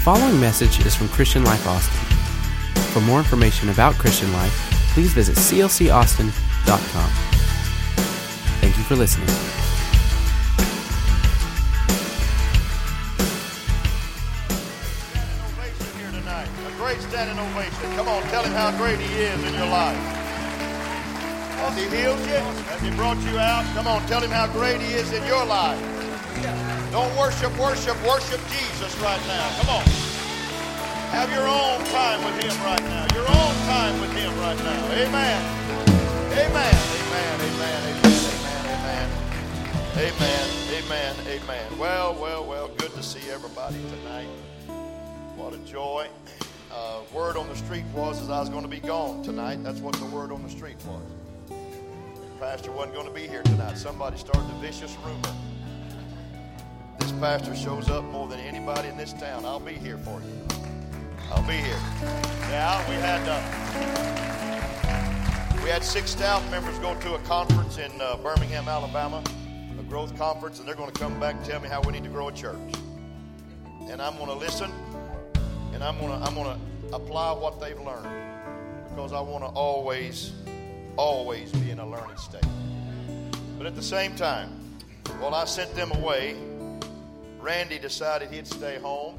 following message is from Christian Life Austin. For more information about Christian Life, please visit clcaustin.com. Thank you for listening. here tonight. A great standing ovation. Come on, tell him how great he is in your life. Has he healed you? Has he brought you out? Come on, tell him how great he is in your life. Don't worship, worship, worship Jesus right now. Come on. Have your own time with him right now. Your own time with him right now. Amen. Amen. Amen. Amen. Amen. Amen. Amen. Amen. Amen. Well, well, well. Good to see everybody tonight. What a joy. Uh, word on the street was as I was going to be gone tonight. That's what the word on the street was. Pastor wasn't going to be here tonight. Somebody started a vicious rumor. This pastor shows up more than anybody in this town. I'll be here for you. I'll be here. Yeah, we had uh, we had six staff members go to a conference in uh, Birmingham, Alabama, a growth conference, and they're going to come back and tell me how we need to grow a church. And I'm going to listen and I'm gonna I'm gonna apply what they've learned because I want to always, always be in a learning state. But at the same time, while I sent them away, Randy decided he'd stay home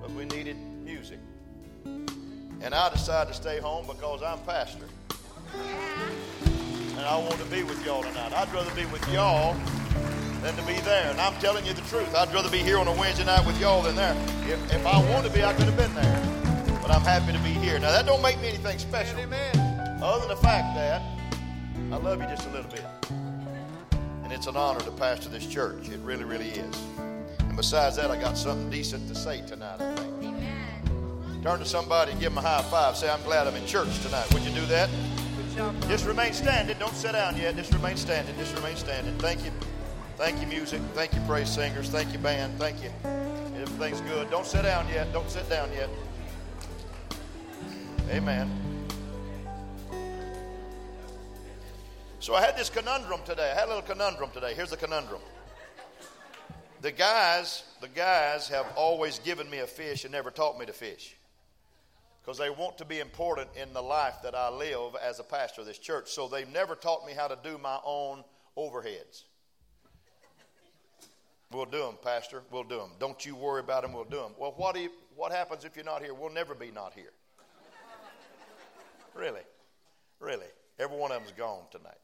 because we needed music, and I decided to stay home because I'm pastor. And I want to be with y'all tonight. I'd rather be with y'all than to be there. And I'm telling you the truth. I'd rather be here on a Wednesday night with y'all than there. If, if I wanted to be, I could have been there. But I'm happy to be here. Now, that don't make me anything special. Amen. Other than the fact that I love you just a little bit. And it's an honor to pastor this church. It really, really is. And besides that, I got something decent to say tonight, I think. Turn to somebody and give them a high five. Say, I'm glad I'm in church tonight. Would you do that? Just remain standing. Don't sit down yet. Just remain standing. Just remain standing. Thank you. Thank you, music. Thank you, praise singers. Thank you, band. Thank you. Everything's good. Don't sit down yet. Don't sit down yet. Amen. So I had this conundrum today. I had a little conundrum today. Here's the conundrum. The guys, the guys have always given me a fish and never taught me to fish. Because they want to be important in the life that I live as a pastor of this church. So they've never taught me how to do my own overheads. We'll do them, Pastor. We'll do them. Don't you worry about them. We'll do them. Well, what, you, what happens if you're not here? We'll never be not here. Really? Really? Every one of them's gone tonight.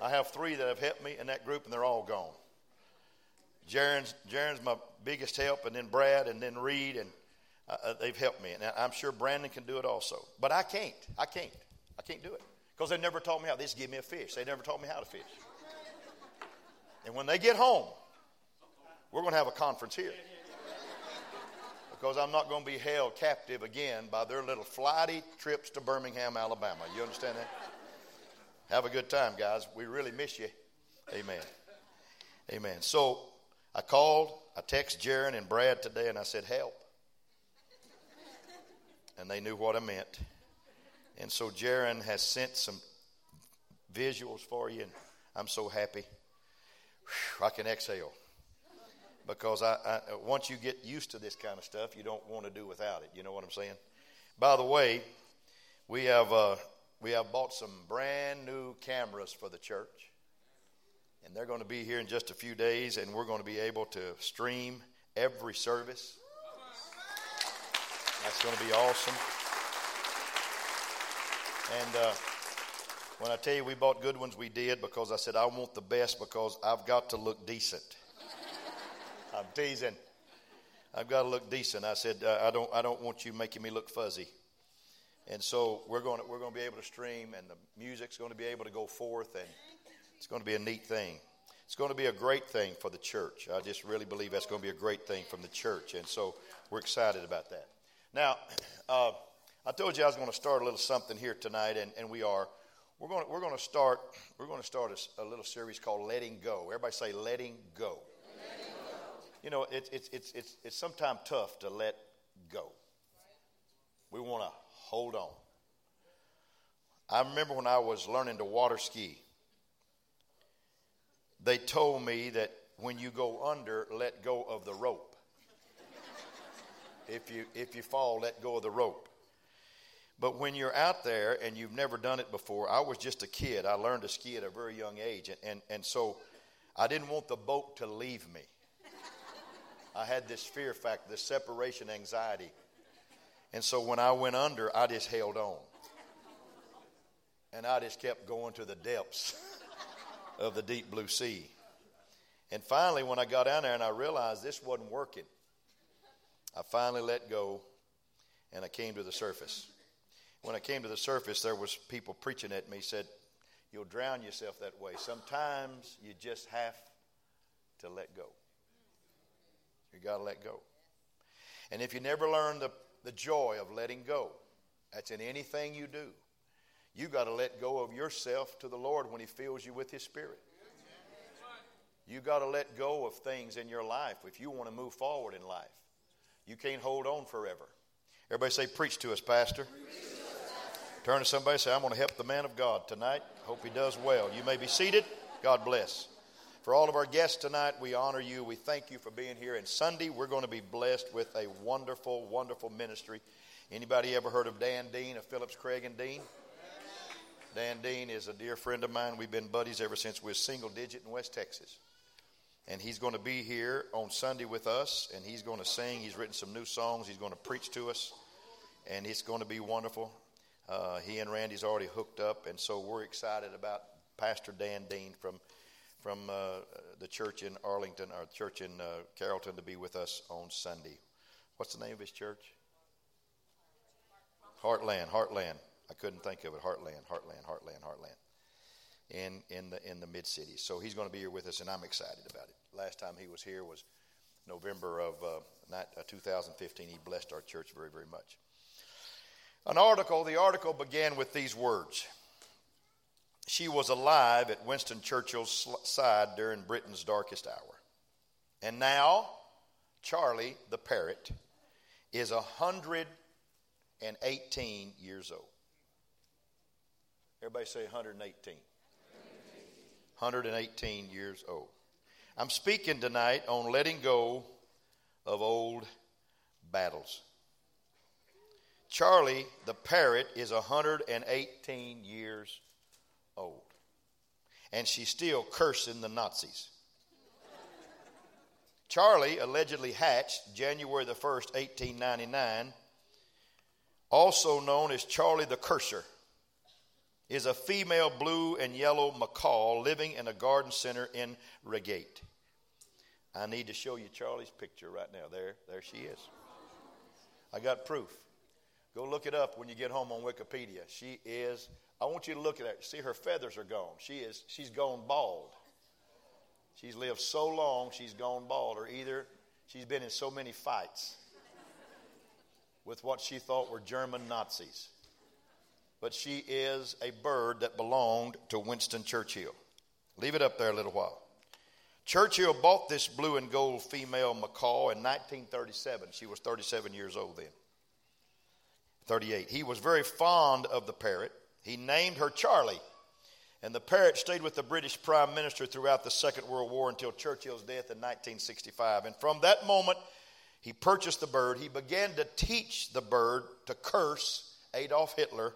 I have three that have helped me in that group, and they're all gone. Jaren's, Jaren's my biggest help, and then Brad, and then Reed, and uh, they've helped me. And I'm sure Brandon can do it also. But I can't. I can't. I can't do it. Because they never taught me how. They just give me a fish. They never taught me how to fish. And when they get home, we're going to have a conference here. Because I'm not going to be held captive again by their little flighty trips to Birmingham, Alabama. You understand that? Have a good time, guys. We really miss you. Amen. Amen. So I called, I texted Jaron and Brad today, and I said, help. And they knew what I meant. And so Jaron has sent some visuals for you, and I'm so happy. Whew, I can exhale. Because I, I, once you get used to this kind of stuff, you don't want to do without it. You know what I'm saying? By the way, we have uh, we have bought some brand new cameras for the church, and they're going to be here in just a few days, and we're going to be able to stream every service. That's going to be awesome. And uh, when I tell you we bought good ones, we did because I said I want the best because I've got to look decent. I'm teasing. I've got to look decent. I said uh, I don't. I don't want you making me look fuzzy. And so we're going to, we're going to be able to stream, and the music's going to be able to go forth, and it's going to be a neat thing. It's going to be a great thing for the church. I just really believe that's going to be a great thing from the church, and so we're excited about that. Now, uh, I told you I was going to start a little something here tonight, and, and we are. We're going to, we're going to start. We're going to start a, a little series called "Letting Go." Everybody say "Letting Go." You know, it's it's it's it's it's sometimes tough to let go. We want to hold on. I remember when I was learning to water ski. They told me that when you go under, let go of the rope. If you, if you fall, let go of the rope. But when you're out there and you've never done it before, I was just a kid. I learned to ski at a very young age. And, and, and so I didn't want the boat to leave me. I had this fear factor, this separation anxiety. And so when I went under, I just held on. And I just kept going to the depths of the deep blue sea. And finally, when I got down there and I realized this wasn't working, I finally let go and I came to the surface. When I came to the surface, there was people preaching at me, said, You'll drown yourself that way. Sometimes you just have to let go. You got to let go. And if you never learn the, the joy of letting go, that's in anything you do, you got to let go of yourself to the Lord when He fills you with His Spirit. You got to let go of things in your life if you want to move forward in life. You can't hold on forever. Everybody say, Preach to us, Pastor. Turn to somebody say, I'm going to help the man of God tonight. Hope he does well. You may be seated. God bless. For all of our guests tonight, we honor you. We thank you for being here. And Sunday, we're going to be blessed with a wonderful, wonderful ministry. Anybody ever heard of Dan Dean of Phillips Craig and Dean? Dan Dean is a dear friend of mine. We've been buddies ever since we were single digit in West Texas. And he's going to be here on Sunday with us, and he's going to sing. He's written some new songs. He's going to preach to us, and it's going to be wonderful. Uh, he and Randy's already hooked up, and so we're excited about Pastor Dan Dean from from uh, the church in Arlington, or church in uh, Carrollton, to be with us on Sunday. What's the name of his church? Heartland. Heartland. I couldn't think of it. Heartland. Heartland. Heartland. Heartland in, in the, in the mid cities. So he's going to be here with us, and I'm excited about it. Last time he was here was November of uh, uh 2015. He blessed our church very, very much. An article, the article began with these words She was alive at Winston Churchill's side during Britain's darkest hour. And now, Charlie the parrot is 118 years old. Everybody say 118. 118 years old. I'm speaking tonight on letting go of old battles. Charlie the parrot is 118 years old, and she's still cursing the Nazis. Charlie allegedly hatched January the 1st, 1899, also known as Charlie the Curser is a female blue and yellow macaw living in a garden center in Reigate. I need to show you Charlie's picture right now. There, there she is. I got proof. Go look it up when you get home on Wikipedia. She is. I want you to look at her. See, her feathers are gone. She is. She's gone bald. She's lived so long. She's gone bald, or either she's been in so many fights with what she thought were German Nazis but she is a bird that belonged to Winston Churchill. Leave it up there a little while. Churchill bought this blue and gold female macaw in 1937. She was 37 years old then. 38. He was very fond of the parrot. He named her Charlie. And the parrot stayed with the British Prime Minister throughout the Second World War until Churchill's death in 1965. And from that moment, he purchased the bird. He began to teach the bird to curse Adolf Hitler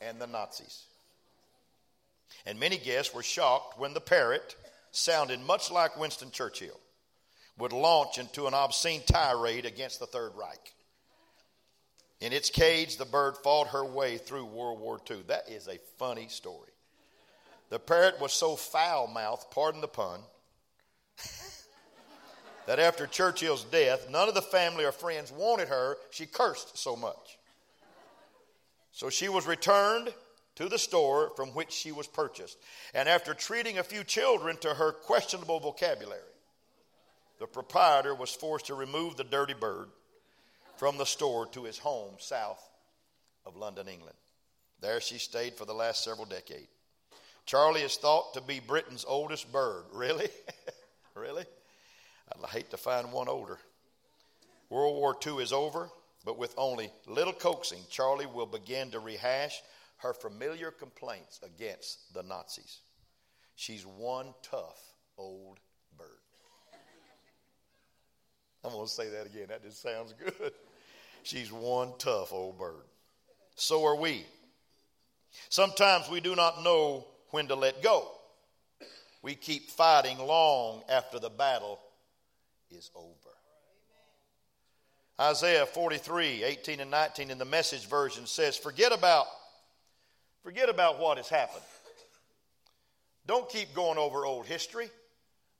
and the Nazis. And many guests were shocked when the parrot, sounding much like Winston Churchill, would launch into an obscene tirade against the Third Reich. In its cage, the bird fought her way through World War II. That is a funny story. The parrot was so foul mouthed, pardon the pun, that after Churchill's death, none of the family or friends wanted her. She cursed so much. So she was returned to the store from which she was purchased. And after treating a few children to her questionable vocabulary, the proprietor was forced to remove the dirty bird from the store to his home south of London, England. There she stayed for the last several decades. Charlie is thought to be Britain's oldest bird. Really? really? I'd hate to find one older. World War II is over. But with only little coaxing, Charlie will begin to rehash her familiar complaints against the Nazis. She's one tough old bird. I'm going to say that again. That just sounds good. She's one tough old bird. So are we. Sometimes we do not know when to let go. We keep fighting long after the battle is over. Isaiah 43, 18 and 19 in the message version says, Forget about, forget about what has happened. Don't keep going over old history.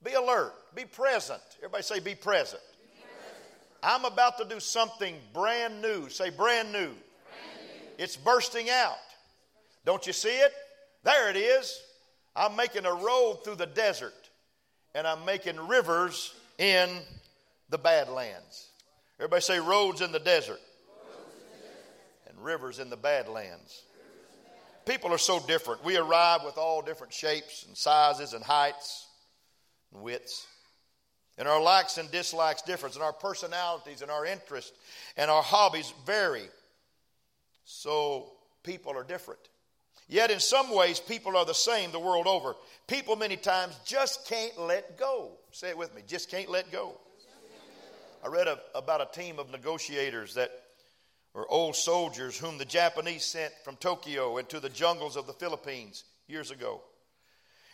Be alert. Be present. Everybody say, Be present. Be present. I'm about to do something brand new. Say, brand new. brand new. It's bursting out. Don't you see it? There it is. I'm making a road through the desert, and I'm making rivers in the Badlands. Everybody say roads in the desert, and rivers in the Badlands. People are so different. We arrive with all different shapes and sizes and heights and widths. And our likes and dislikes differ, and our personalities and our interests and our hobbies vary. So people are different. Yet, in some ways, people are the same the world over. People, many times, just can't let go. Say it with me just can't let go. I read a, about a team of negotiators that were old soldiers whom the Japanese sent from Tokyo into the jungles of the Philippines years ago.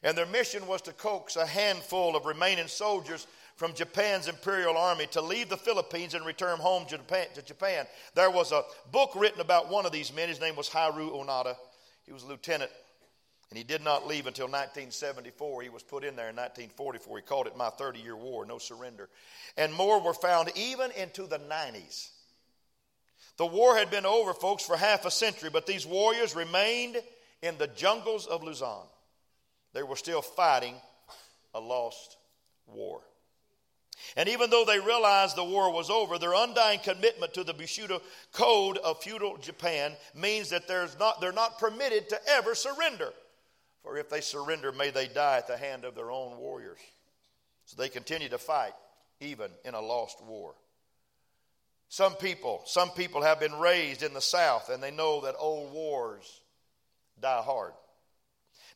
And their mission was to coax a handful of remaining soldiers from Japan's Imperial Army to leave the Philippines and return home to Japan, to Japan. There was a book written about one of these men. His name was Hiroo Onoda. He was a lieutenant and he did not leave until 1974. He was put in there in 1944. He called it My 30 Year War, No Surrender. And more were found even into the 90s. The war had been over, folks, for half a century, but these warriors remained in the jungles of Luzon. They were still fighting a lost war. And even though they realized the war was over, their undying commitment to the Bushido Code of feudal Japan means that not, they're not permitted to ever surrender. For if they surrender, may they die at the hand of their own warriors. So they continue to fight, even in a lost war. Some people, some people have been raised in the South and they know that old wars die hard.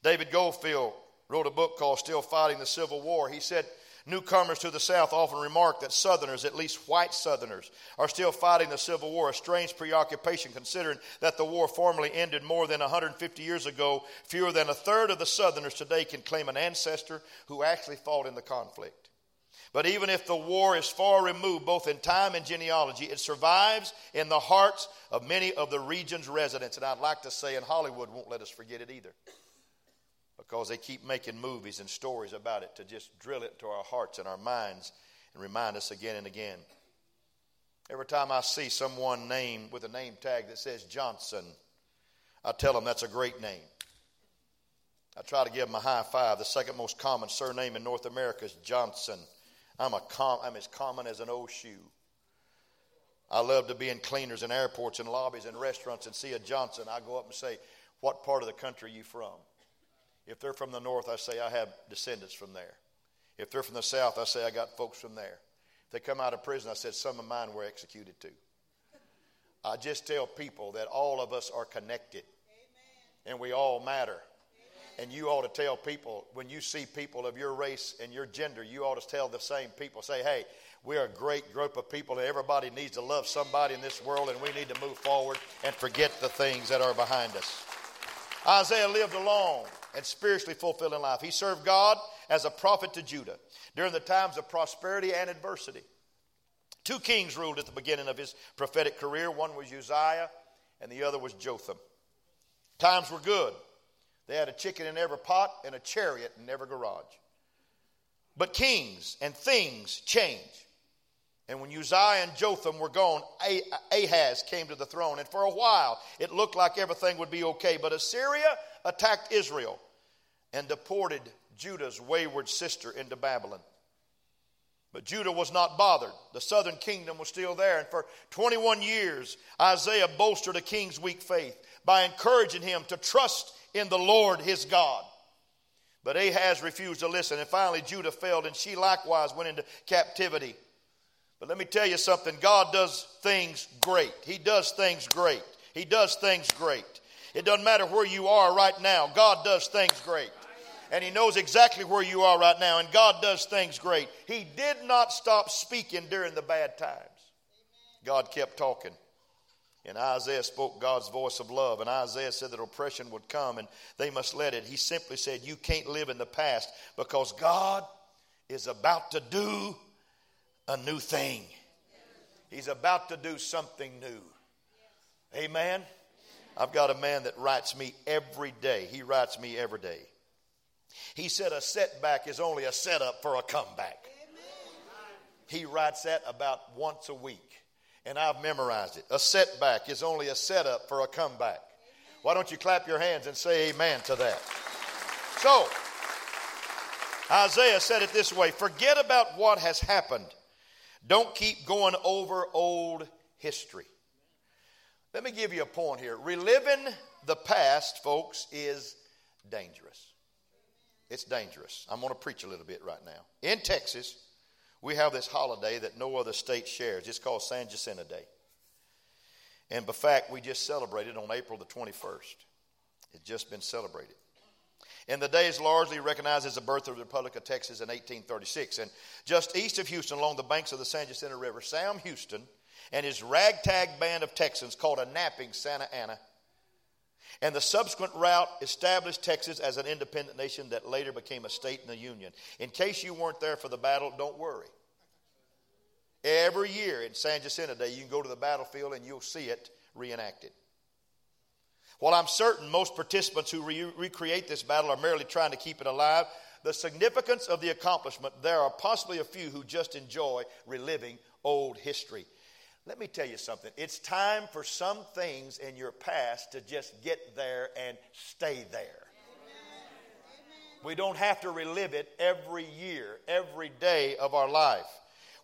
David Goldfield wrote a book called Still Fighting the Civil War. He said, Newcomers to the South often remark that Southerners, at least white Southerners, are still fighting the Civil War, a strange preoccupation considering that the war formally ended more than 150 years ago. Fewer than a third of the Southerners today can claim an ancestor who actually fought in the conflict. But even if the war is far removed, both in time and genealogy, it survives in the hearts of many of the region's residents. And I'd like to say, and Hollywood won't let us forget it either because they keep making movies and stories about it to just drill it to our hearts and our minds and remind us again and again. Every time I see someone named with a name tag that says Johnson, I tell them that's a great name. I try to give them a high five. The second most common surname in North America is Johnson. I'm, a com- I'm as common as an old shoe. I love to be in cleaners and airports and lobbies and restaurants and see a Johnson. I go up and say, What part of the country are you from? If they're from the north, I say I have descendants from there. If they're from the south, I say I got folks from there. If they come out of prison, I said some of mine were executed too. I just tell people that all of us are connected Amen. and we all matter. Amen. And you ought to tell people, when you see people of your race and your gender, you ought to tell the same people, say, hey, we're a great group of people, and everybody needs to love somebody in this world, and we need to move forward and forget the things that are behind us. Isaiah lived a long and spiritually fulfilling life. He served God as a prophet to Judah during the times of prosperity and adversity. Two kings ruled at the beginning of his prophetic career. One was Uzziah, and the other was Jotham. Times were good. They had a chicken in every pot and a chariot in every garage. But kings and things change. And when Uzziah and Jotham were gone, Ahaz came to the throne. And for a while, it looked like everything would be okay. But Assyria attacked Israel and deported Judah's wayward sister into Babylon. But Judah was not bothered. The southern kingdom was still there. And for 21 years, Isaiah bolstered a king's weak faith by encouraging him to trust in the Lord his God. But Ahaz refused to listen. And finally, Judah failed, and she likewise went into captivity. But let me tell you something God does things great. He does things great. He does things great. It doesn't matter where you are right now, God does things great. And He knows exactly where you are right now, and God does things great. He did not stop speaking during the bad times. God kept talking. And Isaiah spoke God's voice of love. And Isaiah said that oppression would come and they must let it. He simply said, You can't live in the past because God is about to do a new thing. He's about to do something new. Amen. I've got a man that writes me every day. He writes me every day. He said a setback is only a setup for a comeback. He writes that about once a week, and I've memorized it. A setback is only a setup for a comeback. Why don't you clap your hands and say amen to that? So, Isaiah said it this way forget about what has happened. Don't keep going over old history. Let me give you a point here. Reliving the past, folks, is dangerous. It's dangerous. I'm going to preach a little bit right now. In Texas, we have this holiday that no other state shares. It's called San Jacinto Day. And in fact, we just celebrated on April the 21st. It's just been celebrated. And the day is largely recognized as the birth of the Republic of Texas in 1836. And just east of Houston, along the banks of the San Jacinto River, Sam Houston and his ragtag band of Texans called a napping Santa Anna and the subsequent route established Texas as an independent nation that later became a state in the Union. In case you weren't there for the battle, don't worry. Every year in San Jacinto Day, you can go to the battlefield and you'll see it reenacted. While I'm certain most participants who re- recreate this battle are merely trying to keep it alive, the significance of the accomplishment, there are possibly a few who just enjoy reliving old history. Let me tell you something. It's time for some things in your past to just get there and stay there. We don't have to relive it every year, every day of our life.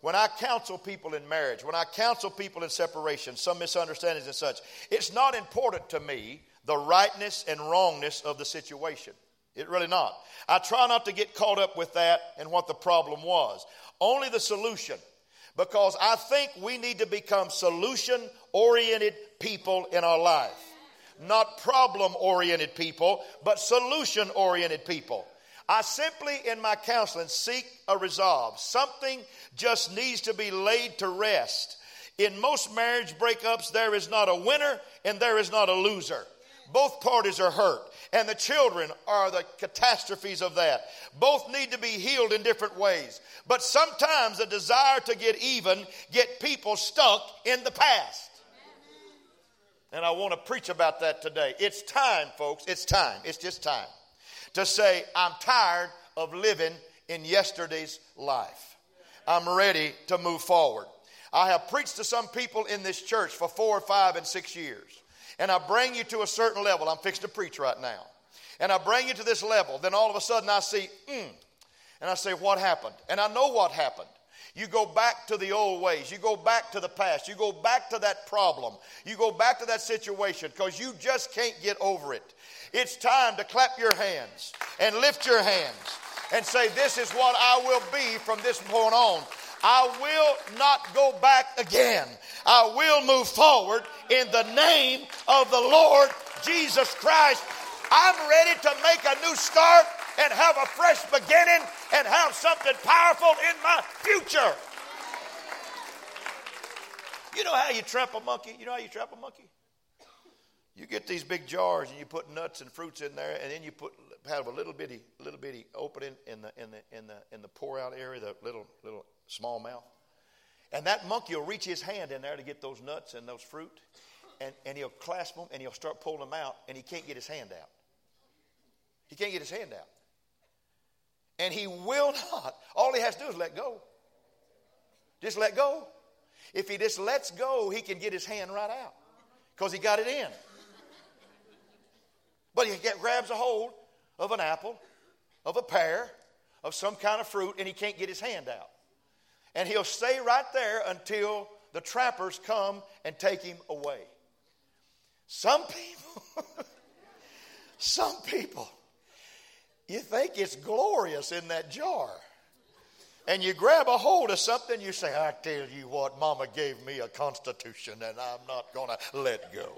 When I counsel people in marriage, when I counsel people in separation, some misunderstandings and such, it's not important to me the rightness and wrongness of the situation. It really not. I try not to get caught up with that and what the problem was. Only the solution because I think we need to become solution oriented people in our life. Not problem oriented people, but solution oriented people. I simply, in my counseling, seek a resolve. Something just needs to be laid to rest. In most marriage breakups, there is not a winner and there is not a loser. Both parties are hurt, and the children are the catastrophes of that. Both need to be healed in different ways. But sometimes the desire to get even get people stuck in the past. And I want to preach about that today. It's time, folks. It's time. It's just time to say, I'm tired of living in yesterday's life. I'm ready to move forward. I have preached to some people in this church for four, five, and six years and I bring you to a certain level. I'm fixing to preach right now. And I bring you to this level. Then all of a sudden I see, hmm. And I say, what happened? And I know what happened. You go back to the old ways. You go back to the past. You go back to that problem. You go back to that situation because you just can't get over it. It's time to clap your hands and lift your hands and say, This is what I will be from this point on. I will not go back again. I will move forward in the name of the Lord Jesus Christ. I'm ready to make a new start and have a fresh beginning and have something powerful in my future. You know how you trap a monkey? You know how you trap a monkey? You get these big jars and you put nuts and fruits in there, and then you put have a little bitty, little bitty opening in the in the in the in the pour out area, the little little small mouth. And that monkey will reach his hand in there to get those nuts and those fruit, and, and he'll clasp them and he'll start pulling them out, and he can't get his hand out. He can't get his hand out. And he will not. All he has to do is let go. Just let go. If he just lets go, he can get his hand right out because he got it in. But he grabs a hold of an apple, of a pear, of some kind of fruit, and he can't get his hand out and he'll stay right there until the trappers come and take him away. Some people, some people, you think it's glorious in that jar. And you grab a hold of something, you say, I tell you what, Mama gave me a constitution and I'm not going to let go.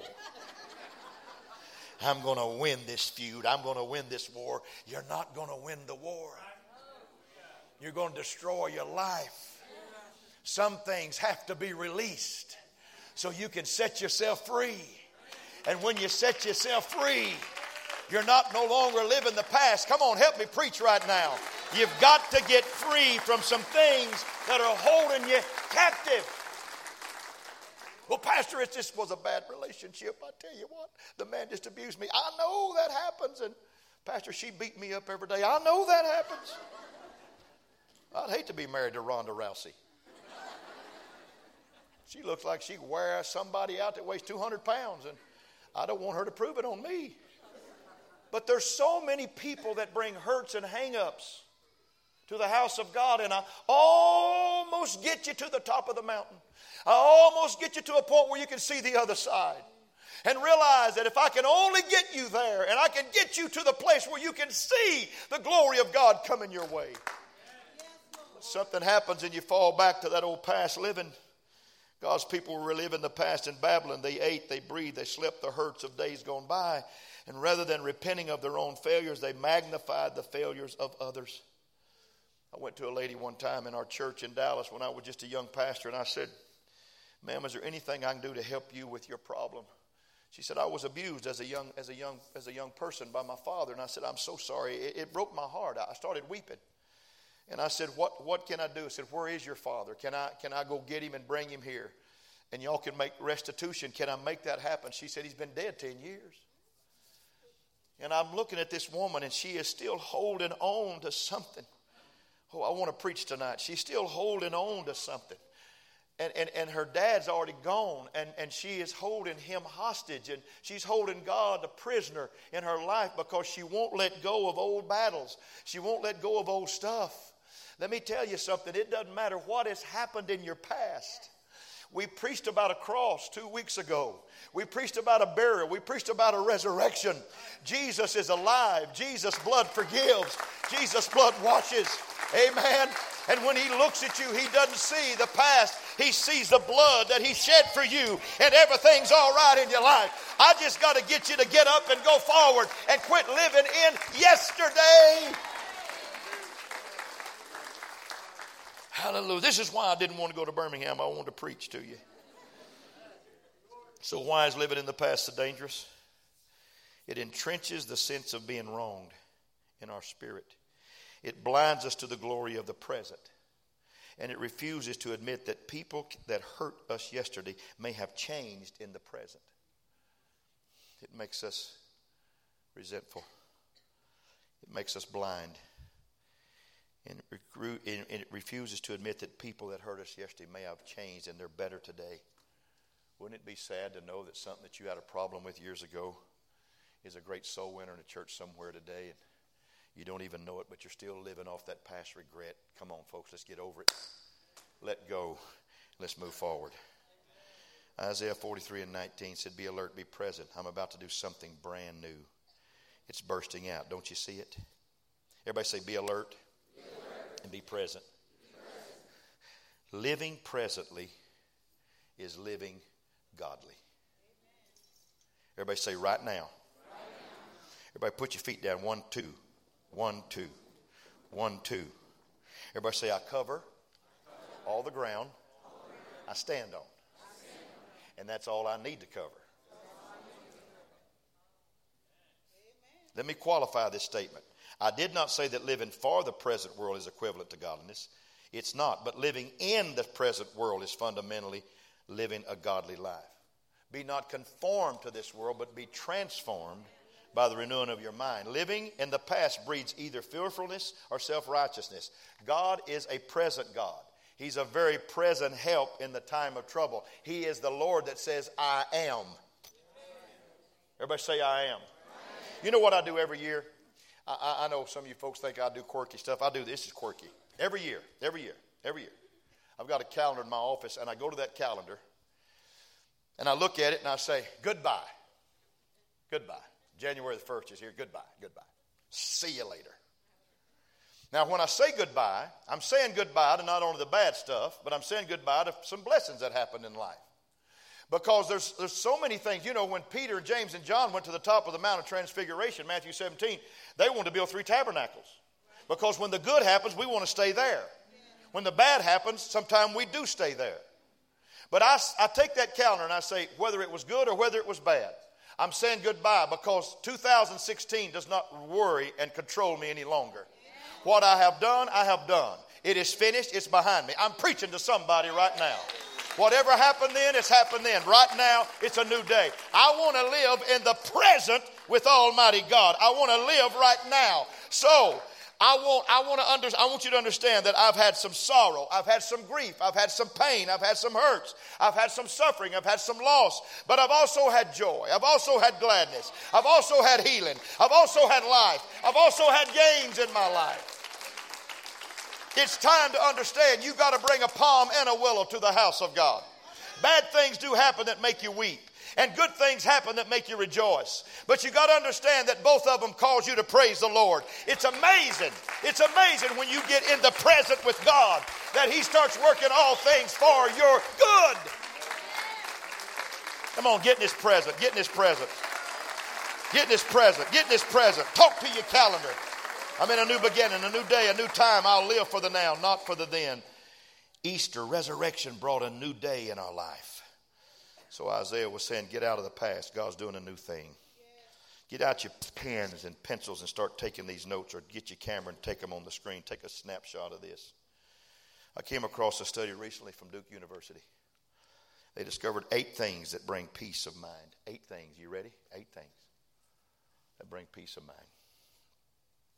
I'm going to win this feud. I'm going to win this war. You're not going to win the war. You're going to destroy your life. Some things have to be released. so you can set yourself free. And when you set yourself free, you're not no longer living the past. Come on, help me preach right now. You've got to get free from some things that are holding you captive. Well, Pastor, it just was a bad relationship. I tell you what, the man just abused me. I know that happens. And Pastor, she beat me up every day. I know that happens. I'd hate to be married to Ronda Rousey. She looks like she wears somebody out that weighs 200 pounds, and I don't want her to prove it on me. But there's so many people that bring hurts and hangups to the house of God, and I almost get you to the top of the mountain. I almost get you to a point where you can see the other side. And realize that if I can only get you there and I can get you to the place where you can see the glory of God coming your way, something happens and you fall back to that old past living. God's people were reliving the past in Babylon. They ate, they breathed, they slept the hurts of days gone by. And rather than repenting of their own failures, they magnified the failures of others. I went to a lady one time in our church in Dallas when I was just a young pastor, and I said, Ma'am, is there anything I can do to help you with your problem? She said, I was abused as a young, as a young, as a young person by my father. And I said, I'm so sorry. It, it broke my heart. I started weeping. And I said, what, what can I do? I said, Where is your father? Can I, can I go get him and bring him here? And y'all can make restitution. Can I make that happen? She said, He's been dead 10 years. And I'm looking at this woman, and she is still holding on to something. Oh, I want to preach tonight. She's still holding on to something. And, and, and her dad's already gone, and, and she is holding him hostage, and she's holding God a prisoner in her life because she won't let go of old battles. She won't let go of old stuff. Let me tell you something it doesn't matter what has happened in your past. We preached about a cross two weeks ago. We preached about a burial. We preached about a resurrection. Jesus is alive. Jesus' blood forgives. Jesus' blood washes. Amen. And when he looks at you, he doesn't see the past. He sees the blood that he shed for you, and everything's all right in your life. I just got to get you to get up and go forward and quit living in yesterday. Hallelujah. This is why I didn't want to go to Birmingham. I wanted to preach to you. So, why is living in the past so dangerous? It entrenches the sense of being wronged in our spirit, it blinds us to the glory of the present, and it refuses to admit that people that hurt us yesterday may have changed in the present. It makes us resentful, it makes us blind and it refuses to admit that people that hurt us yesterday may have changed and they're better today. Wouldn't it be sad to know that something that you had a problem with years ago is a great soul winner in a church somewhere today and you don't even know it, but you're still living off that past regret? Come on, folks, let's get over it. Let go. Let's move forward. Isaiah 43 and 19 said, Be alert, be present. I'm about to do something brand new. It's bursting out. Don't you see it? Everybody say, Be alert and be present. Living presently is living godly. Everybody say right now. right now. Everybody put your feet down. One, two. One, two. One, two. Everybody say, I cover all the ground I stand on. And that's all I need to cover. Let me qualify this statement. I did not say that living for the present world is equivalent to godliness. It's not. But living in the present world is fundamentally living a godly life. Be not conformed to this world, but be transformed by the renewing of your mind. Living in the past breeds either fearfulness or self righteousness. God is a present God. He's a very present help in the time of trouble. He is the Lord that says, I am. Everybody say, I am. You know what I do every year? I, I know some of you folks think I do quirky stuff. I do this is quirky. Every year, every year, every year. I've got a calendar in my office, and I go to that calendar, and I look at it, and I say, goodbye. Goodbye. January the 1st is here. Goodbye. Goodbye. See you later. Now, when I say goodbye, I'm saying goodbye to not only the bad stuff, but I'm saying goodbye to some blessings that happened in life. Because there's, there's so many things. You know, when Peter, and James, and John went to the top of the Mount of Transfiguration, Matthew 17, they wanted to build three tabernacles. Because when the good happens, we want to stay there. When the bad happens, sometimes we do stay there. But I, I take that calendar and I say, whether it was good or whether it was bad, I'm saying goodbye because 2016 does not worry and control me any longer. What I have done, I have done. It is finished, it's behind me. I'm preaching to somebody right now. Whatever happened then, it's happened then. Right now, it's a new day. I want to live in the present with Almighty God. I want to live right now. So, I want, I, want to under, I want you to understand that I've had some sorrow. I've had some grief. I've had some pain. I've had some hurts. I've had some suffering. I've had some loss. But I've also had joy. I've also had gladness. I've also had healing. I've also had life. I've also had gains in my life. It's time to understand you got to bring a palm and a willow to the house of God. Bad things do happen that make you weep. And good things happen that make you rejoice. But you got to understand that both of them cause you to praise the Lord. It's amazing. It's amazing when you get in the present with God that He starts working all things for your good. Come on, get in His present. Get in His present. Get in His present. Get in His present. Talk to your calendar. I'm in a new beginning, a new day, a new time. I'll live for the now, not for the then. Easter, resurrection brought a new day in our life. So Isaiah was saying, Get out of the past. God's doing a new thing. Get out your pens and pencils and start taking these notes, or get your camera and take them on the screen. Take a snapshot of this. I came across a study recently from Duke University. They discovered eight things that bring peace of mind. Eight things. You ready? Eight things that bring peace of mind.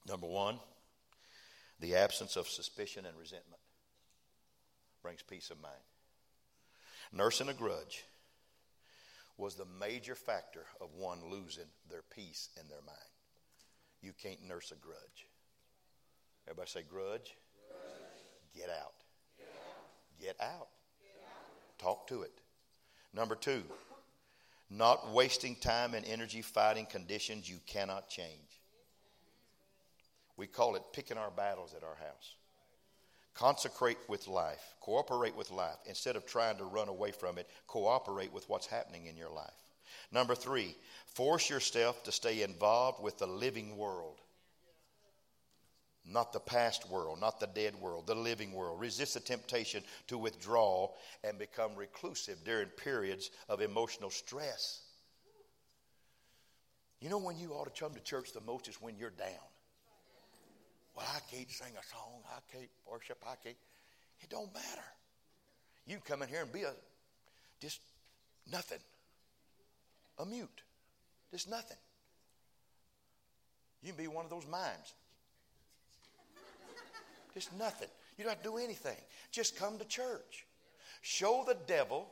Number one, the absence of suspicion and resentment brings peace of mind. Nursing a grudge was the major factor of one losing their peace in their mind. You can't nurse a grudge. Everybody say grudge. grudge. Get, out. Get out. Get out. Get out. Talk to it. Number two, not wasting time and energy fighting conditions you cannot change. We call it picking our battles at our house. Consecrate with life, cooperate with life. Instead of trying to run away from it, cooperate with what's happening in your life. Number three, force yourself to stay involved with the living world. Not the past world, not the dead world, the living world. Resist the temptation to withdraw and become reclusive during periods of emotional stress. You know when you ought to come to church the most is when you're down. Well, I can't sing a song. I can't worship. I can't. It don't matter. You come in here and be a just nothing. A mute. Just nothing. You can be one of those mimes. Just nothing. You don't have to do anything. Just come to church. Show the devil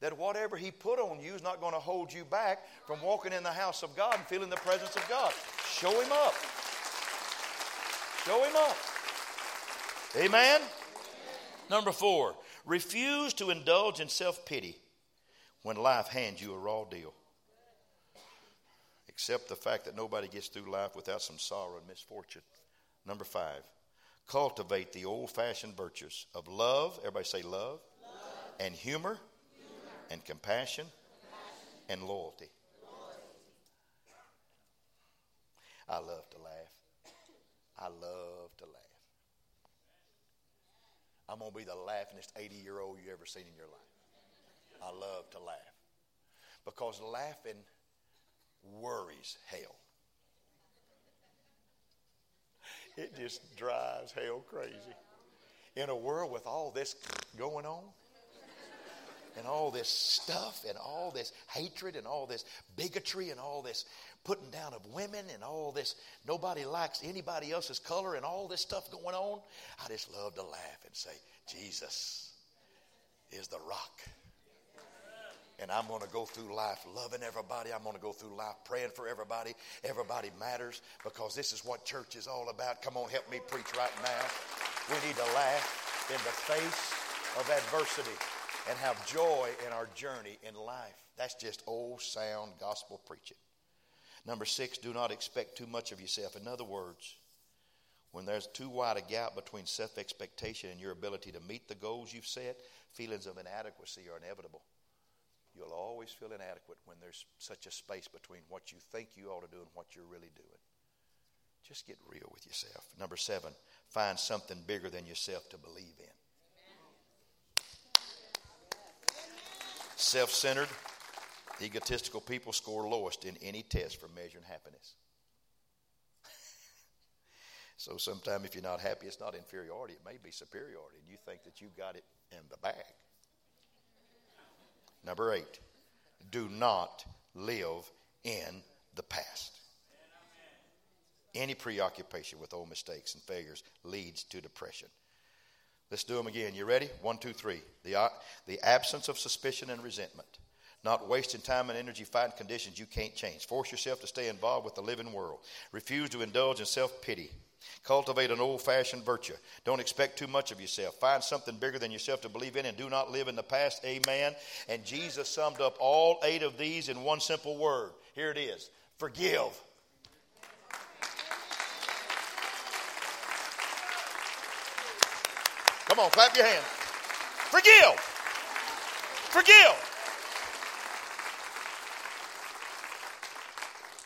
that whatever he put on you is not going to hold you back from walking in the house of God and feeling the presence of God. Show him up. Show him up. Amen? Number four, refuse to indulge in self pity when life hands you a raw deal. Accept the fact that nobody gets through life without some sorrow and misfortune. Number five, cultivate the old fashioned virtues of love. Everybody say love. love. And humor, humor. And compassion, compassion. And loyalty. loyalty. I love to laugh. I love to laugh. I'm going to be the laughingest 80 year old you ever seen in your life. I love to laugh. Because laughing worries hell. It just drives hell crazy. In a world with all this going on, and all this stuff, and all this hatred, and all this bigotry, and all this putting down of women and all this. Nobody likes anybody else's color and all this stuff going on. I just love to laugh and say, Jesus is the rock. And I'm going to go through life loving everybody. I'm going to go through life praying for everybody. Everybody matters because this is what church is all about. Come on, help me preach right now. We need to laugh in the face of adversity and have joy in our journey in life. That's just old sound gospel preaching. Number six, do not expect too much of yourself. In other words, when there's too wide a gap between self expectation and your ability to meet the goals you've set, feelings of inadequacy are inevitable. You'll always feel inadequate when there's such a space between what you think you ought to do and what you're really doing. Just get real with yourself. Number seven, find something bigger than yourself to believe in. Self centered, egotistical people score lowest in any test for measuring happiness. so sometimes if you're not happy, it's not inferiority, it may be superiority. And you think that you've got it in the bag. Number eight, do not live in the past. Any preoccupation with old mistakes and failures leads to depression. Let's do them again. You ready? One, two, three. The, uh, the absence of suspicion and resentment. Not wasting time and energy fighting conditions you can't change. Force yourself to stay involved with the living world. Refuse to indulge in self pity. Cultivate an old fashioned virtue. Don't expect too much of yourself. Find something bigger than yourself to believe in and do not live in the past. Amen. And Jesus summed up all eight of these in one simple word. Here it is forgive. Come on, clap your hands. Forgive. Forgive.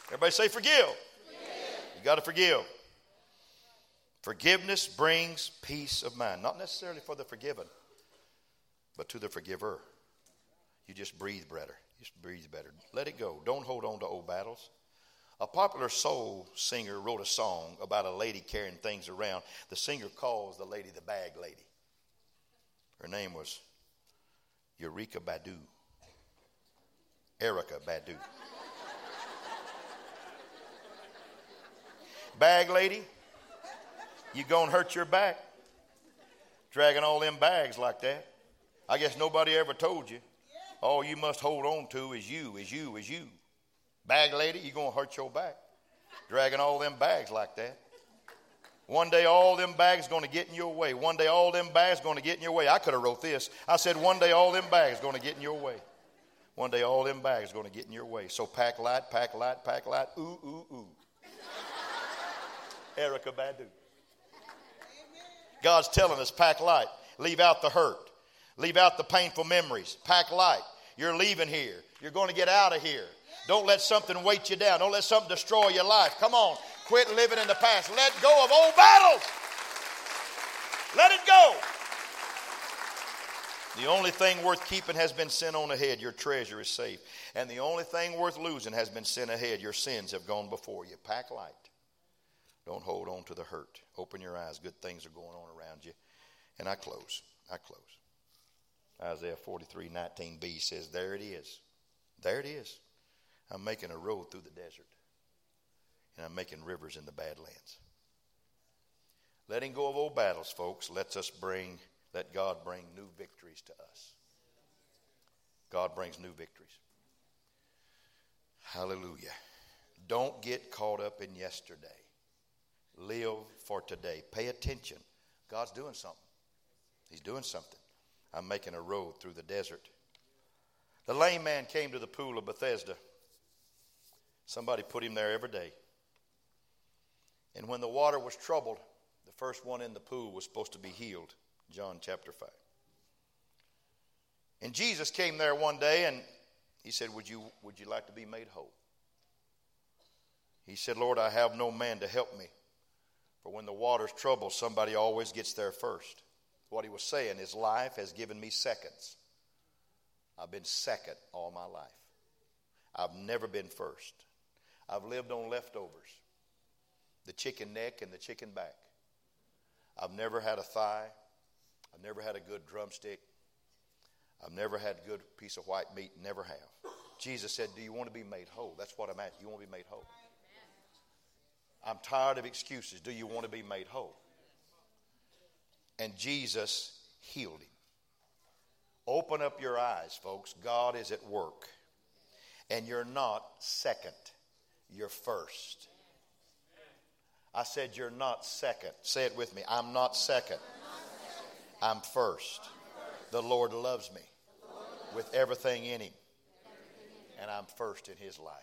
Everybody say forgive. forgive. You got to forgive. Forgiveness brings peace of mind, not necessarily for the forgiven, but to the forgiver. You just breathe better. Just breathe better. Let it go. Don't hold on to old battles. A popular soul singer wrote a song about a lady carrying things around. The singer calls the lady the bag lady. Her name was Eureka Badu. Erykah Badu. Bag lady, you gonna hurt your back dragging all them bags like that. I guess nobody ever told you. All you must hold on to is you, is you, is you. Bag lady, you gonna hurt your back dragging all them bags like that. One day all them bags going to get in your way. One day all them bags going to get in your way. I could have wrote this. I said one day all them bags going to get in your way. One day all them bags going to get in your way. So pack light, pack light, pack light. Ooh, ooh, ooh. Erykah Badu. God's telling us pack light. Leave out the hurt. Leave out the painful memories. Pack light. You're leaving here. You're going to get out of here. Don't let something weight you down. Don't let something destroy your life. Come on. Quit living in the past. Let go of old battles. Let it go. The only thing worth keeping has been sent on ahead. Your treasure is safe. And the only thing worth losing has been sent ahead. Your sins have gone before you. Pack light. Don't hold on to the hurt. Open your eyes. Good things are going on around you. And I close. I close. Isaiah 43 19b says, There it is. There it is. I'm making a road through the desert and I'm making rivers in the Badlands. Letting go of old battles, folks, lets us bring, let God bring new victories to us. God brings new victories. Hallelujah. Don't get caught up in yesterday. Live for today. Pay attention. God's doing something. He's doing something. I'm making a road through the desert. The lame man came to the pool of Bethesda. Somebody put him there every day. And when the water was troubled, the first one in the pool was supposed to be healed. John chapter 5. And Jesus came there one day and he said, Would you, would you like to be made whole? He said, Lord, I have no man to help me. For when the water's troubled, somebody always gets there first. What he was saying is, life has given me seconds. I've been second all my life. I've never been first. I've lived on leftovers the chicken neck and the chicken back. I've never had a thigh. I've never had a good drumstick. I've never had a good piece of white meat. Never have. Jesus said, Do you want to be made whole? That's what I'm at. You want to be made whole? I'm tired of excuses. Do you want to be made whole? And Jesus healed him. Open up your eyes, folks. God is at work. And you're not second, you're first. I said, You're not second. Say it with me. I'm not second. I'm first. The Lord loves me with everything in Him. And I'm first in His life.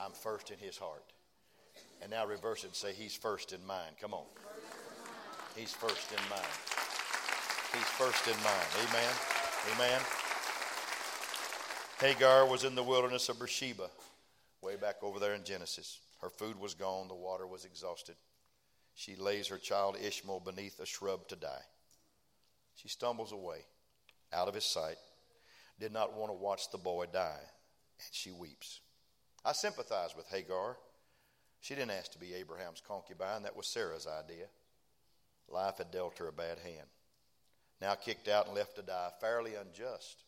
I'm first in His heart. And now reverse it and say, He's first in mine. Come on. He's first in mine. He's first in mine. Amen. Amen. Hagar was in the wilderness of Beersheba, way back over there in Genesis. Her food was gone, the water was exhausted. She lays her child Ishmael beneath a shrub to die. She stumbles away, out of his sight. did not want to watch the boy die, and she weeps. I sympathize with Hagar. She didn't ask to be Abraham's concubine, that was Sarah's idea. Life had dealt her a bad hand. Now kicked out and left to die, fairly unjust.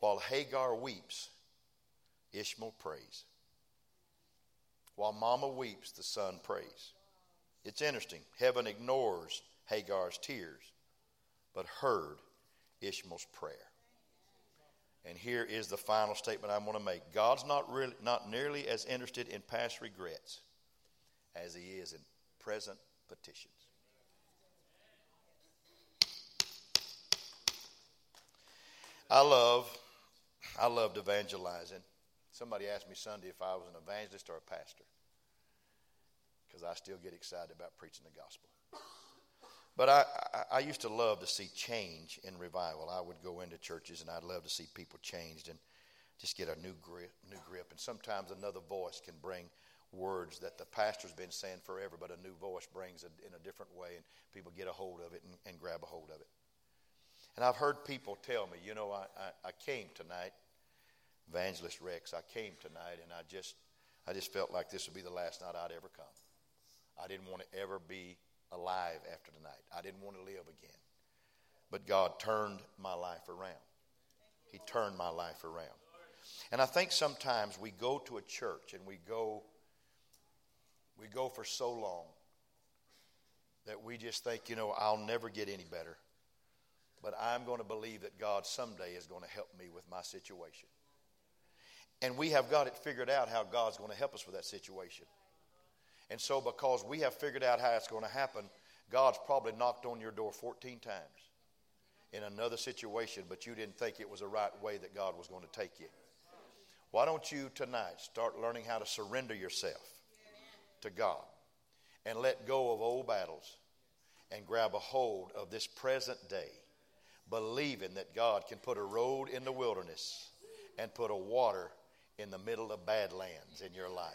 While Hagar weeps, Ishmael prays. While Mama weeps, the son prays. It's interesting. Heaven ignores Hagar's tears, but heard Ishmael's prayer. And here is the final statement I'm going to make. God's not really not nearly as interested in past regrets as he is in present petitions. I love I loved evangelizing. Somebody asked me Sunday if I was an evangelist or a pastor because I still get excited about preaching the gospel. But I, I, I, used to love to see change in revival. I would go into churches and I'd love to see people changed and just get a new grip, new grip. And sometimes another voice can bring words that the pastor's been saying forever, but a new voice brings it in a different way, and people get a hold of it and, and grab a hold of it. And I've heard people tell me, you know, I, I, I came tonight, Evangelist Rex, I came tonight, and I just, I just felt like this would be the last night I'd ever come. I didn't want to ever be alive after tonight. I didn't want to live again. But God turned my life around. He turned my life around. And I think sometimes we go to a church and we go we go for so long that we just think, you know, I'll never get any better. But I'm going to believe that God someday is going to help me with my situation. And we have got it figured out how God's going to help us with that situation. And so, because we have figured out how it's going to happen, God's probably knocked on your door 14 times in another situation, but you didn't think it was the right way that God was going to take you. Why don't you tonight start learning how to surrender yourself to God and let go of old battles and grab a hold of this present day, believing that God can put a road in the wilderness and put a water in the middle of badlands in your life?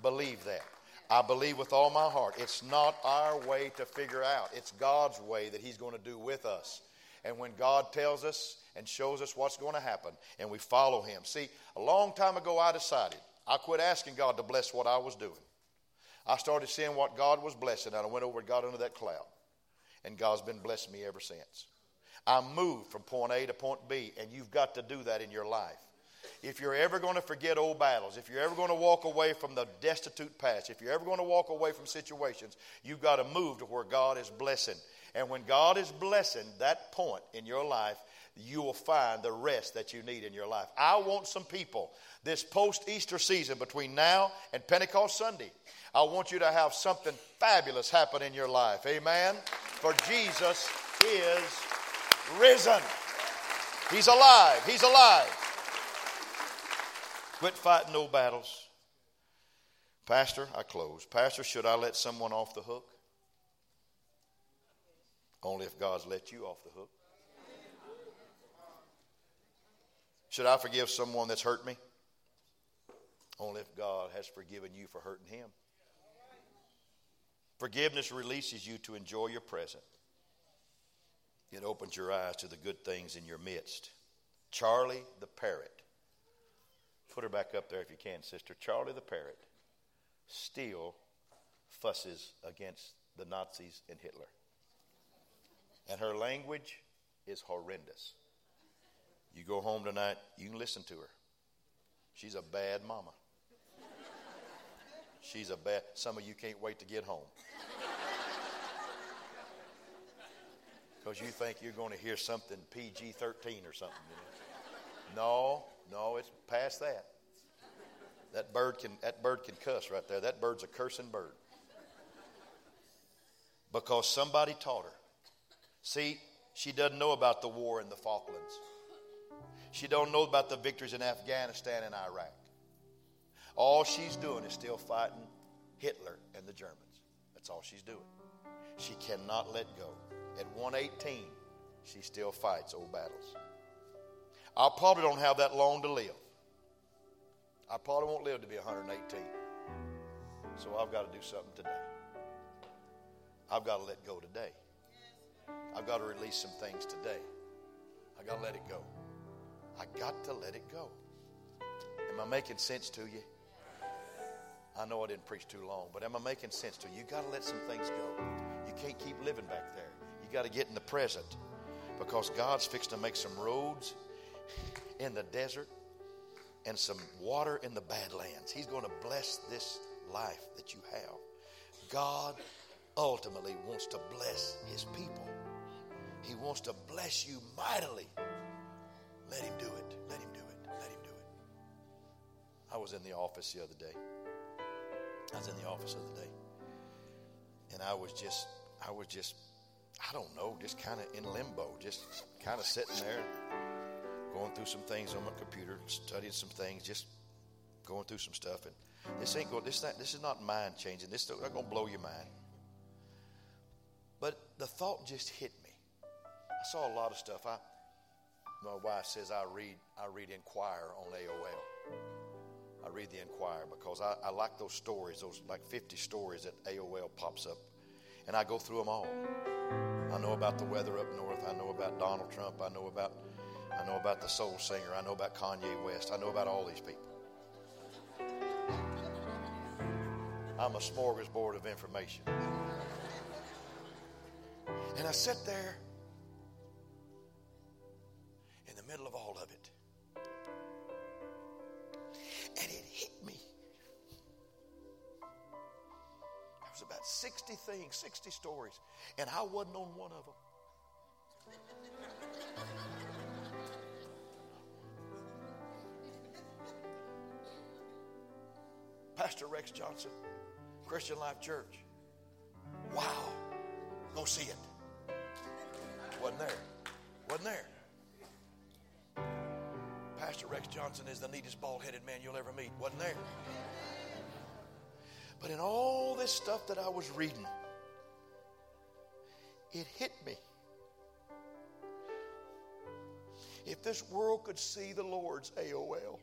Believe that. I believe with all my heart. It's not our way to figure out, it's God's way that He's going to do with us. And when God tells us and shows us what's going to happen, and we follow Him. See, a long time ago, I decided I quit asking God to bless what I was doing. I started seeing what God was blessing, and I went over and got under that cloud. And God's been blessing me ever since. I moved from point A to point B, and you've got to do that in your life if you're ever going to forget old battles, if you're ever going to walk away from the destitute past, if you're ever going to walk away from situations, you've got to move to where God is blessing. And when God is blessing that point in your life, you will find the rest that you need in your life. I want some people this post Easter season between now and Pentecost Sunday. I want you to have something fabulous happen in your life. Amen. For Jesus is risen. He's alive. He's alive. Quit fighting no battles. Pastor, I close. Pastor, should I let someone off the hook? Only if God's let you off the hook. Should I forgive someone that's hurt me? Only if God has forgiven you for hurting him. Forgiveness releases you to enjoy your present. It opens your eyes to the good things in your midst. Charlie the parrot Put her back up there if you can, sister. Charlie the parrot still fusses against the Nazis and Hitler. And her language is horrendous. You go home tonight, you can listen to her. She's a bad mama. She's a bad, some of you can't wait to get home. Because you think you're going to hear something PG 13 or something. You know? No, no, it's past that. That bird can that bird can cuss right there. That bird's a cursing bird. Because somebody taught her. See, she doesn't know about the war in the Falklands. She don't know about the victories in Afghanistan and Iraq. All she's doing is still fighting Hitler and the Germans. That's all she's doing. She cannot let go. At 118, she still fights old battles. I probably don't have that long to live. I probably won't live to be 118. So I've got to do something today. I've got to let go today. I've got to release some things today. I've got to let it go. I got to let it go. Am I making sense to you? I know I didn't preach too long, but am I making sense to you? You got to let some things go. You can't keep living back there. You got to get in the present because God's fixed to make some roads in the desert and some water in the badlands. He's going to bless this life that you have. God ultimately wants to bless his people. He wants to bless you mightily. Let him do it. Let him do it. Let him do it. I was in the office the other day. I was in the office the other day. And I was just, I was just, I don't know, just kind of in limbo, just kind of sitting there, going through some things on my computer, studying some things, just going through some stuff. And this ain't going, this, not, this is not mind changing. This is not going to blow your mind. But the thought just hit me. I saw a lot of stuff. I, my wife says I read, I read Inquire on AOL. I read the Inquire because I, I like those stories, those like 50 stories that AOL pops up. And I go through them all. I know about the weather up north. I know about Donald Trump. I know about, I know about the soul singer. I know about Kanye West. I know about all these people. I'm a smorgasbord of information. And I sit there in the middle of all of it. And it hit me. There was about 60 things, 60 stories, and I wasn't on one of them. Pastor Rex Johnson, Christian Life Church. Wow. Go see it. Wasn't there. Wasn't there. Pastor Rex Johnson is the neatest bald headed man you'll ever meet. Wasn't there. But in all this stuff that I was reading, it hit me. If this world could see the Lord's AOL,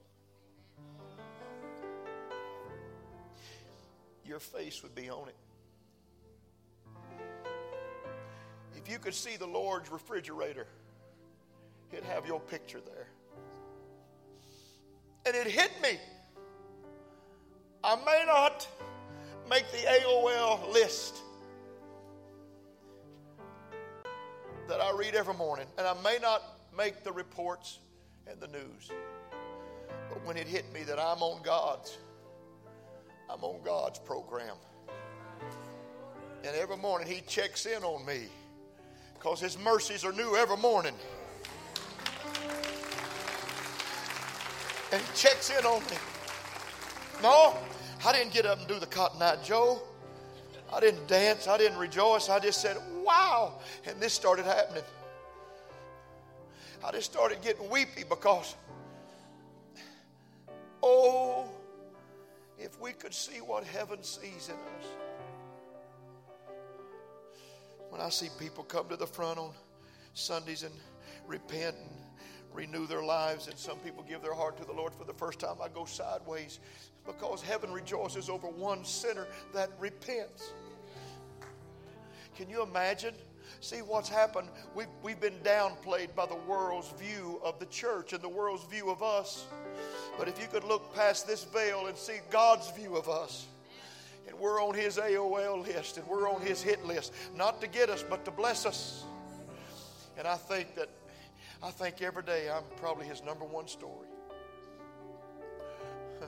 your face would be on it. If you could see the Lord's refrigerator, it'd have your picture there. And it hit me. I may not make the AOL list that I read every morning, and I may not make the reports and the news. But when it hit me that I'm on God's, I'm on God's program. And every morning He checks in on me because His mercies are new every morning. And He checks in on me. No, I didn't get up and do the Cotton Eye Joe. I didn't dance. I didn't rejoice. I just said, wow. And this started happening. I just started getting weepy because, oh, if we could see what heaven sees in us. When I see people come to the front on Sundays and repent and renew their lives, and some people give their heart to the Lord for the first time, I go sideways because heaven rejoices over one sinner that repents. Can you imagine? See what's happened? We've, we've been downplayed by the world's view of the church and the world's view of us. But if you could look past this veil and see God's view of us, and we're on His AOL list and we're on His hit list, not to get us, but to bless us. And I think that, I think every day I'm probably His number one story.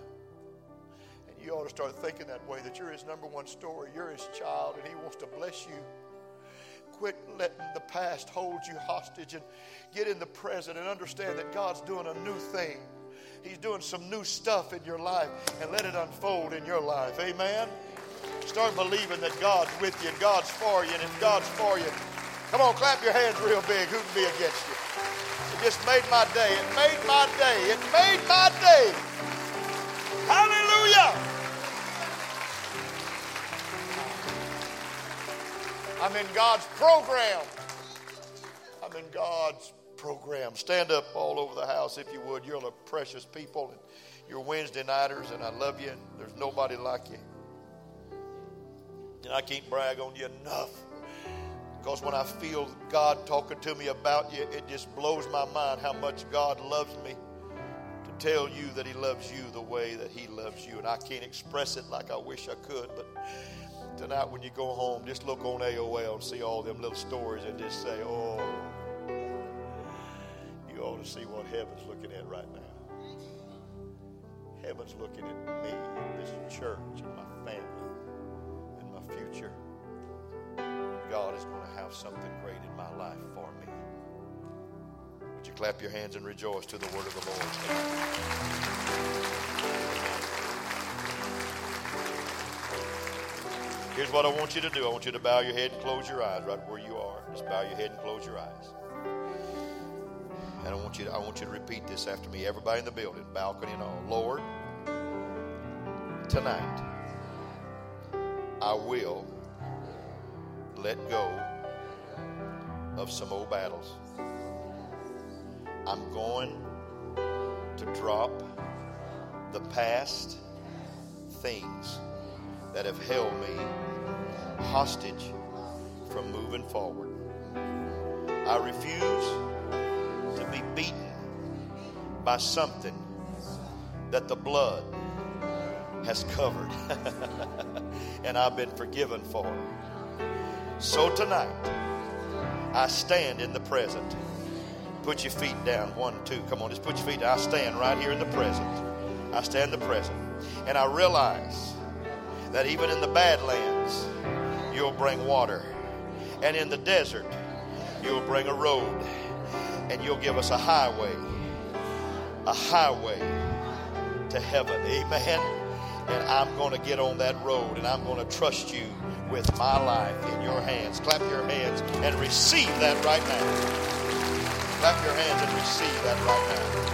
And you ought to start thinking that way that you're His number one story. You're His child, and He wants to bless you quit letting the past hold you hostage and get in the present and understand that God's doing a new thing. He's doing some new stuff in your life and let it unfold in your life. Amen. Start believing that God's with you and God's for you. And if God's for you, come on, clap your hands real big. Who can be against you? It just made my day. It made my day. It made my day. Hallelujah. I'm in God's program. I'm in God's program. Stand up all over the house if you would. You're a precious people and you're Wednesday nighters, and I love you, and there's nobody like you. And I can't brag on you enough. Because when I feel God talking to me about you, it just blows my mind how much God loves me to tell you that He loves you the way that He loves you. And I can't express it like I wish I could, but tonight when you go home, just look on AOL and see all them little stories and just say, oh, you ought to see what heaven's looking at right now. Heaven's looking at me, this church, and my family, and my future. God is going to have something great in my life for me. Would you clap your hands and rejoice to the word of the Lord? Here's what I want you to do. I want you to bow your head and close your eyes right where you are. Just bow your head and close your eyes. And I want you to, I want you to repeat this after me. Everybody in the building, balcony and all. Lord, tonight I will let go of some old battles. I'm going to drop the past things that have held me hostage from moving forward. I refuse to be beaten by something that the blood has covered and I've been forgiven for. So tonight, I stand in the present. Put your feet down. One, two. Come on, just put your feet down. I stand right here in the present. I stand in the present. And I realize that even in the badlands, you'll bring water. And in the desert, you'll bring a road. And you'll give us a highway. A highway to heaven. Amen. And I'm going to get on that road and I'm going to trust you with my life in your hands. Clap your hands and receive that right now. Clap your hands and receive that right now.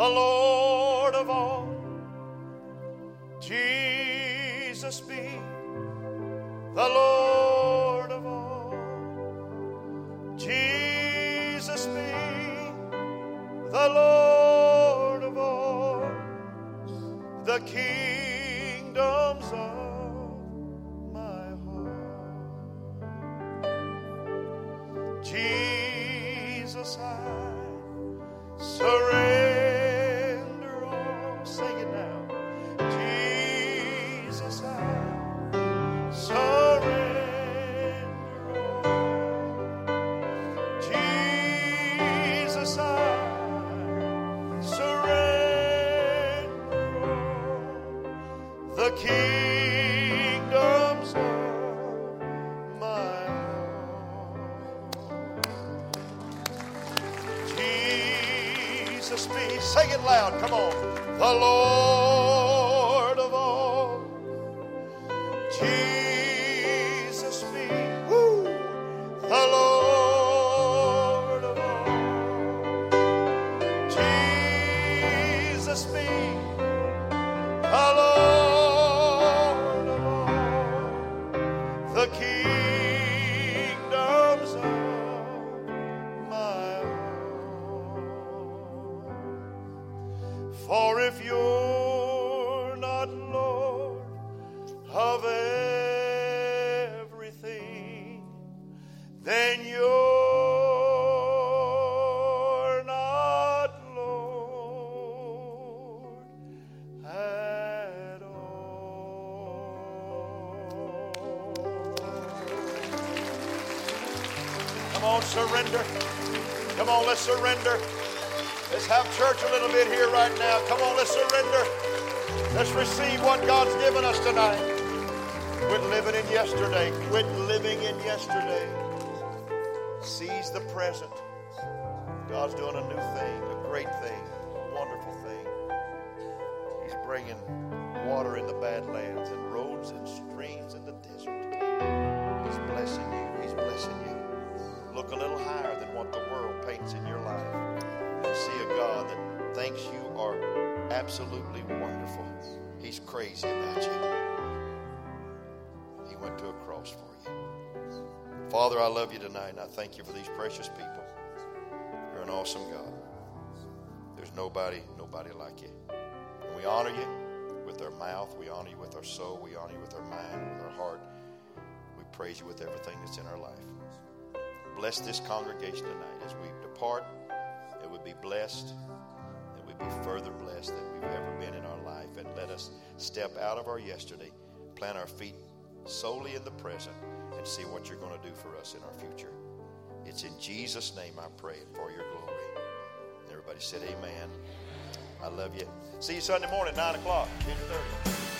The Lord of all. Jesus be the Lord of all. Jesus be the Lord of all the kingdoms of my heart. Jesus, I surrender Come on, let's surrender. Let's have church a little bit here right now. Come on, let's surrender. Let's receive what God's given us tonight. Quit living in yesterday. Quit living in yesterday. Seize the present. God's doing a new thing, a great thing, a wonderful thing. He's bringing water in the badlands and roads and streams in the desert. He's blessing you. Look a little higher than what the world paints in your life and see a God that thinks you are absolutely wonderful. He's crazy about you. He went to a cross for you. Father, I love you tonight, and I thank you for these precious people. You're an awesome God. There's nobody, nobody like you. And we honor you with our mouth. We honor you with our soul. We honor you with our mind, with our heart. We praise you with everything that's in our life. Bless this congregation tonight as we depart. It would be blessed. That we be further blessed than we've ever been in our life. And let us step out of our yesterday, plant our feet solely in the present, and see what you're going to do for us in our future. It's in Jesus' name I pray for your glory. Everybody said amen. I love you. See you Sunday morning, 9 o'clock, 10.30.